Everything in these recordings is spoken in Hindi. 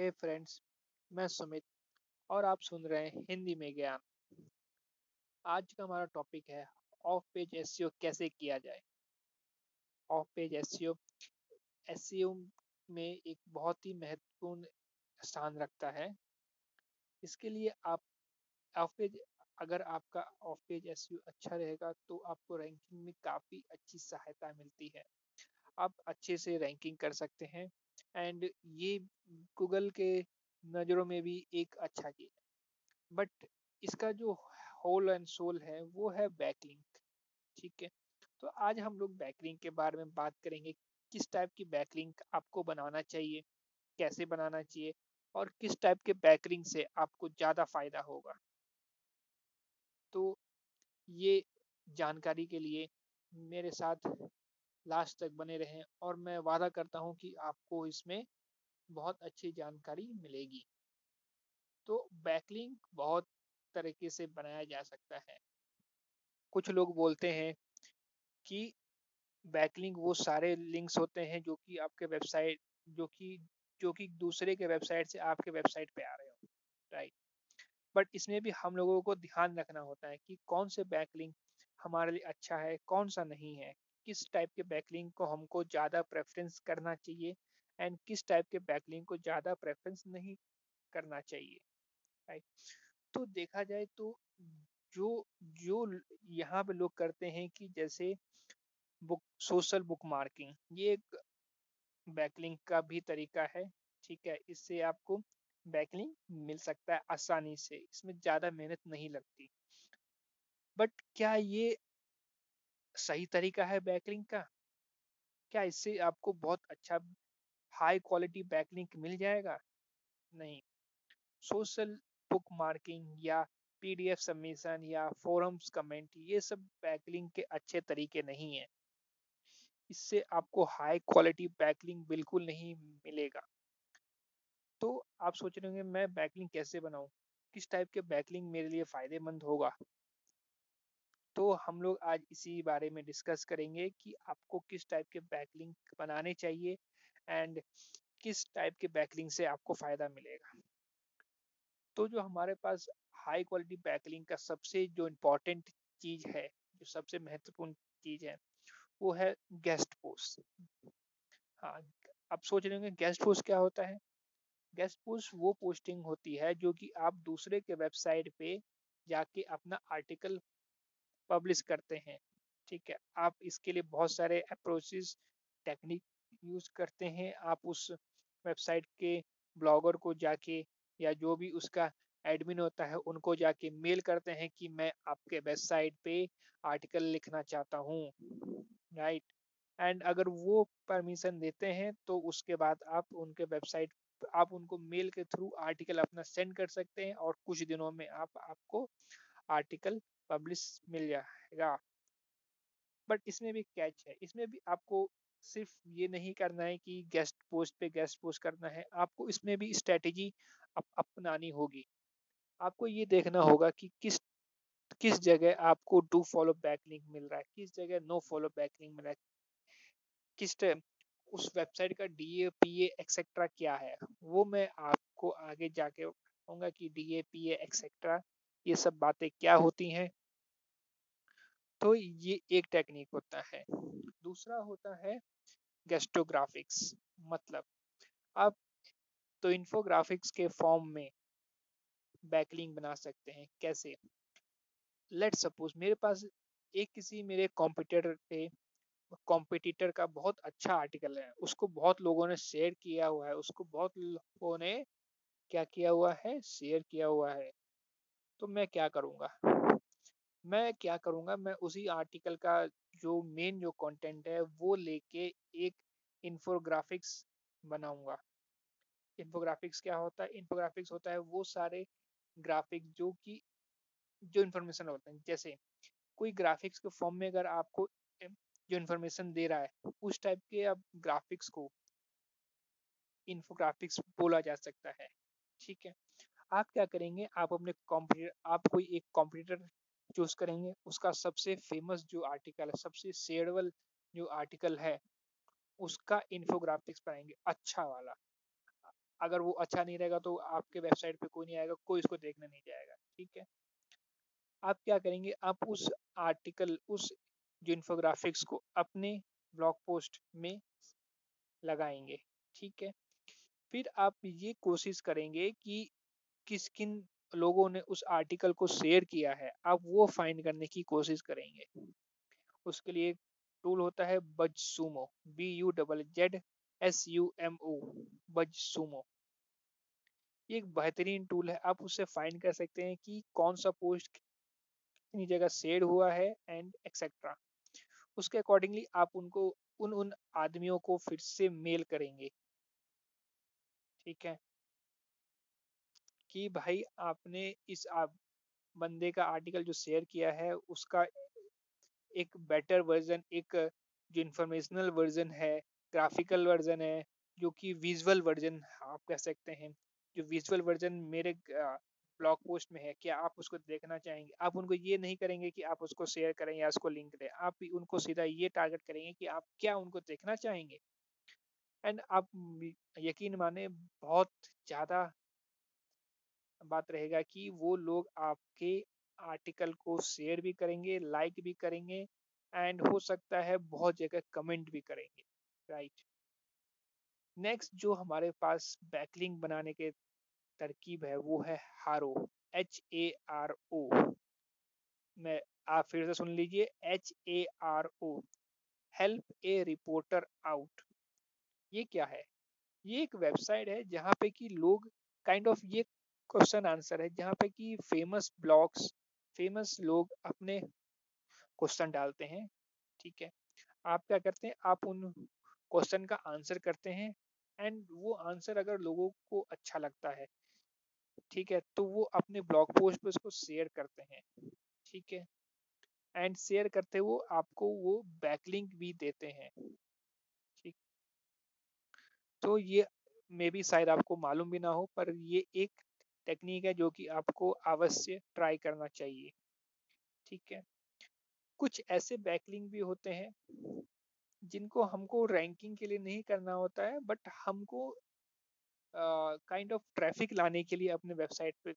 हे फ्रेंड्स मैं सुमित और आप सुन रहे हैं हिंदी में ज्ञान। आज का हमारा टॉपिक है ऑफ़ पेज एस कैसे किया जाए? ऑफ़ पेज एस एस में एक बहुत ही महत्वपूर्ण स्थान रखता है। इसके लिए आप ऑफ़ पेज अगर आपका ऑफ़ पेज एस अच्छा रहेगा तो आपको रैंकिंग में काफ़ी अच्छी सहायता मिलती है। आप अच्छे से रैंकिंग कर सकते हैं। एंड ये गूगल के नज़रों में भी एक अच्छा चीज़ है। बट इसका जो होल एंड सोल है, वो है बैकलिंक, ठीक है? तो आज हम लोग बैकलिंक के बारे में बात करेंगे, किस टाइप की बैकलिंक आपको बनाना चाहिए, कैसे बनाना चाहिए और किस टाइप के बैकलिंक से आपको ज़्यादा फ़ायदा होगा। तो ये जानकारी के लिए मेरे साथ लास्ट तक बने रहें और मैं वादा करता हूँ कि आपको इसमें बहुत अच्छी जानकारी मिलेगी। तो बैकलिंक बहुत तरीके से बनाया जा सकता है। कुछ लोग बोलते हैं कि बैकलिंक वो सारे लिंक्स होते हैं जो कि आपके वेबसाइट, जो कि जो कि दूसरे के वेबसाइट से आपके वेबसाइट पे आ रहे हो, राइट? बट इसमें भी हम लोगों को ध्यान रखना होता है कि कौन से बैकलिंक हमारे लिए अच्छा है, कौन सा नहीं है किस टाइप के बैकलिंक को हमको ज़्यादा प्रेफरेंस करना चाहिए एंड किस टाइप के बैकलिंक को ज़्यादा प्रेफरेंस नहीं करना चाहिए, राइट? तो देखा जाए तो जो जो यहाँ पे लोग करते हैं कि जैसे बुक, सोशल बुक मार्किंग ये एक बैकलिंक का भी तरीका है, ठीक है? इससे आपको बैकलिंग मिल सकता है आसानी से, इसमें ज़्यादा मेहनत नहीं लगती। बट क्या ये सही तरीका है बैकलिंक का? क्या इससे आपको बहुत अच्छा हाई क्वालिटी बैकलिंक मिल जाएगा? नहीं। सोशल बुक मार्किंग या पीडीएफ सबमिशन या फोरम्स कमेंट, ये सब बैकलिंक के अच्छे तरीके नहीं है। इससे आपको हाई क्वालिटी बैकलिंक बिल्कुल नहीं मिलेगा। तो आप सोच रहे होंगे, मैं बैकलिंक कैसे बनाऊँ? किस टाइप के बैकलिंक मेरे लिए फ़ायदेमंद होगा? तो हम लोग आज इसी बारे में डिस्कस करेंगे कि आपको किस टाइप के बैकलिंक बनाने चाहिए एंड किस टाइप के बैकलिंक से आपको फ़ायदा मिलेगा। तो जो हमारे पास हाई क्वालिटी बैकलिंक का सबसे जो इम्पोर्टेंट चीज़ है, जो सबसे महत्वपूर्ण चीज़ है, वो है गेस्ट पोस्ट। हाँ आप सोच रहे होंगे गेस्ट पोस्ट क्या होता है? गेस्ट पोस्ट वो पोस्टिंग होती है जो कि आप दूसरे के वेबसाइट पे जाके अपना आर्टिकल पब्लिश करते हैं, ठीक है? आप इसके लिए बहुत सारे अप्रोचेस टेक्निक यूज़ करते हैं। आप उस वेबसाइट के ब्लॉगर को जाके या जो भी उसका एडमिन होता है, उनको जाके मेल करते हैं कि मैं आपके वेबसाइट पे आर्टिकल लिखना चाहता हूँ राइट एंड अगर वो परमिशन देते हैं तो उसके बाद आप उनके वेबसाइट आप उनको मेल के थ्रू आर्टिकल अपना सेंड कर सकते हैं और कुछ दिनों में आप, आपको आर्टिकल पब्लिश मिल जाएगा। बट इसमें भी कैच है। इसमें भी आपको सिर्फ़ ये नहीं करना है कि गेस्ट पोस्ट पे गेस्ट पोस्ट करना है। आपको इसमें भी स्ट्रेटेजी अप, अपनानी होगी। आपको ये देखना होगा कि किस किस जगह आपको डू फॉलो बैक लिंक मिल रहा है। किस जगह नो फॉलो बैक लिंक मिल रहा है। किस टाइम उस वेबसाइट का डी ए पी एक्सेट्रा क्या है? वो मैं आपको आगे जाके कहूँगा कि डी ए पी एक्सेट्रा ये सब बातें क्या होती हैं? तो ये एक टेक्निक होता है। दूसरा होता है गेस्टोग्राफिक्स मतलब आप तो इन्फोग्राफिक्स के फॉर्म में बैकलिंग बना सकते हैं, कैसे? लेट सपोज़ मेरे पास एक किसी मेरे कॉम्पिटिटर पे कॉम्पिटिटर का बहुत अच्छा आर्टिकल है, उसको बहुत लोगों ने शेयर किया हुआ है, उसको बहुत लोगों ने क्या किया हुआ है? शेयर किया हुआ है। तो मैं क्या करूँगा? मैं क्या करूँगा, मैं उसी आर्टिकल का जो मेन जो कंटेंट है, वो लेके एक इन्फोग्राफिक्स बनाऊँगा। इन्फोग्राफिक्स क्या होता है? इन्फोग्राफिक्स होता है वो सारे ग्राफिक्स जो कि, जो इन्फॉर्मेशन होते हैं। जैसे कोई ग्राफिक्स के फॉर्म में अगर आपको जो इन्फॉर्मेशन दे रहा है, उस टाइप के अब ग्राफिक्स को इन्फोग्राफिक्स बोला जा सकता है। ठीक है? आप क्या करेंगे? आप अपने कॉम्पिटिटर आप कोई एक कॉम्पिटिटर चूज़ करेंगे, उसका सबसे फ़ेमस जो आर्टिकल है, सबसे शेयरबल जो आर्टिकल है, उसका इन्फोग्राफिक्स बनाएँगे अच्छा वाला। अगर वो अच्छा नहीं रहेगा तो आपके वेबसाइट पे कोई नहीं आएगा, कोई इसको देखने नहीं जाएगा, ठीक है? आप क्या करेंगे आप उस आर्टिकल उस जो इन्फोग्राफिक्स को अपने ब्लॉग पोस्ट में लगाएँगे, ठीक है? फिर आप ये कोशिश करेंगे कि किस, किन लोगों ने उस आर्टिकल को शेयर किया है, आप वो फाइंड करने की कोशिश करेंगे। उसके लिए टूल होता है BuzzSumo B U double Z S U M O BuzzSumo ये एक बेहतरीन टूल है, आप उससे फाइंड कर सकते हैं कि कौन सा पोस्ट कितनी जगह शेयर हुआ है एंड एक्सेट्रा उसके अकॉर्डिंगली आप उनको, उन उन आदमियों को फिर से मेल करेंगे। ठीक है? कि भाई आपने इस आप बंदे का आर्टिकल जो शेयर किया है, उसका एक बेटर वर्जन, एक जो इंफॉर्मेशनल वर्जन है, ग्राफिकल वर्जन है, जो कि विजुअल वर्जन आप कह सकते हैं। जो विजुअल वर्जन मेरे ब्लॉग पोस्ट में है क्या आप उसको देखना चाहेंगे। आप उनको ये नहीं करेंगे कि आप उसको शेयर करें या उसको लिंक दें। आप उनको सीधा ये टारगेट करेंगे कि आप क्या उनको देखना चाहेंगे। एंड आप यकीन माने, बहुत ज़्यादा बात रहेगा कि वो लोग आपके आर्टिकल को शेयर भी करेंगे, लाइक भी करेंगे एंड हो सकता है बहुत जगह कमेंट भी करेंगे, राइट? नेक्स्ट जो हमारे पास बैकलिंग बनाने के तरकीब है वो है हारो एच ए आर ओ मैं आप फिर से सुन लीजिए H A R O help a reporter out. ये क्या है? ये एक वेबसाइट है जहाँ पे कि लोग काइंड kind ऑफ़ of ये क्वेश्चन आंसर है, जहाँ पे कि फ़ेमस ब्लॉग्स फ़ेमस लोग अपने क्वेश्चन डालते हैं, ठीक है? आप क्या करते हैं, आप उन क्वेश्चन का आंसर करते हैं एंड वो आंसर अगर लोगों को अच्छा लगता है, ठीक है तो वो अपने ब्लॉग पोस्ट पे उसको शेयर करते हैं, ठीक है? एंड शेयर करते वो आपको वो बैकलिंक भी देते हैं, ठीक? तो ये मे भी शायद आपको मालूम भी ना हो, पर ये एक टेक्निक है जो कि आपको अवश्य ट्राई करना चाहिए। ठीक है? कुछ ऐसे बैकलिंग भी होते हैं, जिनको हमको रैंकिंग के लिए नहीं करना होता है बट हमको काइंड ऑफ़ ट्रैफ़िक लाने के लिए अपने वेबसाइट पे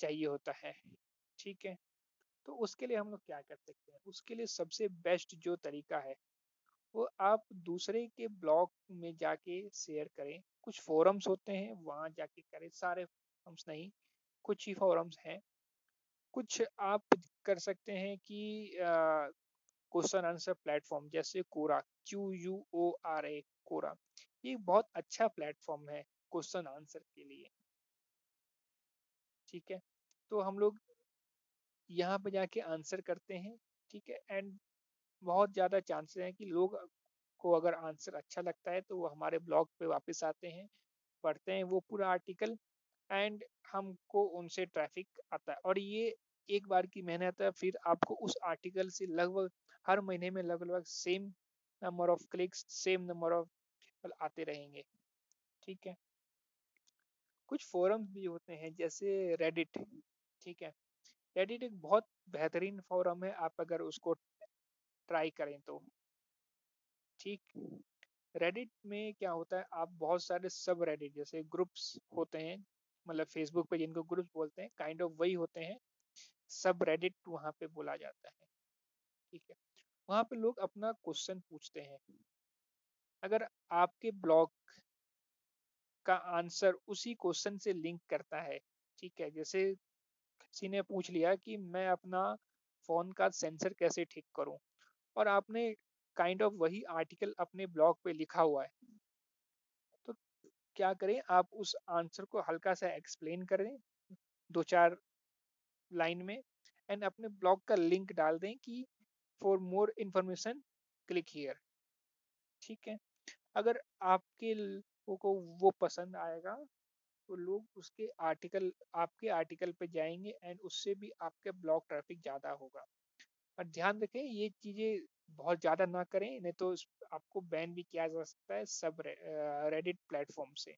चाहिए होता है। ठीक है? तो उसके लिए हम लोग क्या कर सकते हैं? उसके लिए सबसे बेस्ट जो तरीका है, वो आप दूसरे के ब्लॉग में जाके शेयर करें। कुछ फोरम्स होते हैं, वहाँ जाके करें, सारे फोरम्स नहीं, कुछ ही फोरम्स हैं। कुछ आप कर सकते हैं कि क्वेश्चन आंसर प्लेटफॉर्म जैसे Quora Q U O R A Quora ये बहुत अच्छा प्लेटफॉर्म है क्वेश्चन आंसर के लिए। ठीक है? तो हम लोग यहाँ पे जाके आंसर करते हैं, ठीक है? एंड बहुत ज़्यादा चांसेस हैं कि लोग को अगर आंसर अच्छा लगता है तो वो हमारे ब्लॉग पे वापस आते हैं, पढ़ते हैं वो पूरा आर्टिकल एंड हमको उनसे ट्रैफ़िक आता है। और ये एक बार की मेहनत है, फिर आपको उस आर्टिकल से लगभग हर महीने में लगभग same number of clicks, same number of आते रहेंगे। ठीक है? कुछ फोरम्स भी होते हैं, जैसे रेडिट ठीक है? रेडिट एक बहुत बेहतरीन फोरम है, आप अगर उसको ट्राई करें तो। ठीक? रेडिट में क्या होता है, आप बहुत सारे सब रेडिट जैसे ग्रुप्स होते हैं मतलब फेसबुक पे जिनको ग्रुप्स बोलते हैं काइंड ऑफ़ वही होते हैं। सब रेडिट वहाँ पे बोला जाता है। ठीक है? वहाँ पे लोग अपना क्वेश्चन पूछते हैं। अगर आपके ब्लॉग का आंसर उसी क्वेश्चन से लिंक करता है, ठीक है? जैसे किसी ने पूछ लिया कि मैं अपना फ़ोन का सेंसर कैसे ठीक करूँ? और आपने काइंड kind ऑफ़ of वही आर्टिकल अपने ब्लॉग पे लिखा हुआ है। क्या करें? आप उस आंसर को हल्का सा एक्सप्लेन करें दो चार लाइन में, एंड अपने ब्लॉग का लिंक डाल दें कि for more information click here. ठीक है? अगर आपके को वो पसंद आएगा तो लोग उसके आर्टिकल, आपके आर्टिकल पे जाएँगे, एंड उससे भी आपके ब्लॉग ट्रैफ़िक ज़्यादा होगा। और ध्यान रखें, ये चीज़ें बहुत ज़्यादा ना करें, नहीं तो आपको बैन भी किया जा सकता है सब रेडिट प्लेटफॉर्म से।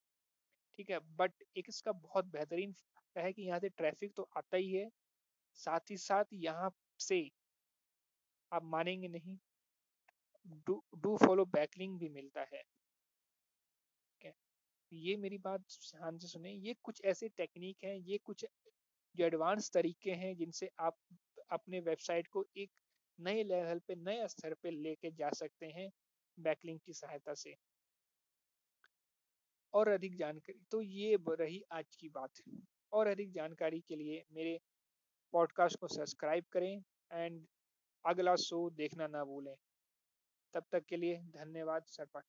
ठीक है बट एक इसका बहुत बेहतरीन है कि यहाँ से ट्रैफ़िक तो आता ही है, साथ ही साथ यहाँ से आप मानेंगे नहीं डू फॉलो बैकलिंग भी मिलता है। ये मेरी बात ध्यान से सुने, ये कुछ ऐसे टेक्निक हैं, ये कुछ जो एडवांस तरीके हैं जिनसे आप अपने वेबसाइट को एक नए लेवल पे, नए स्तर पे लेके जा सकते हैं बैकलिंक की सहायता से। और अधिक जानकारी तो ये रही आज की बात। और अधिक जानकारी के लिए मेरे पॉडकास्ट को सब्सक्राइब करें एंड अगला शो देखना ना भूलें। तब तक के लिए धन्यवाद सरपा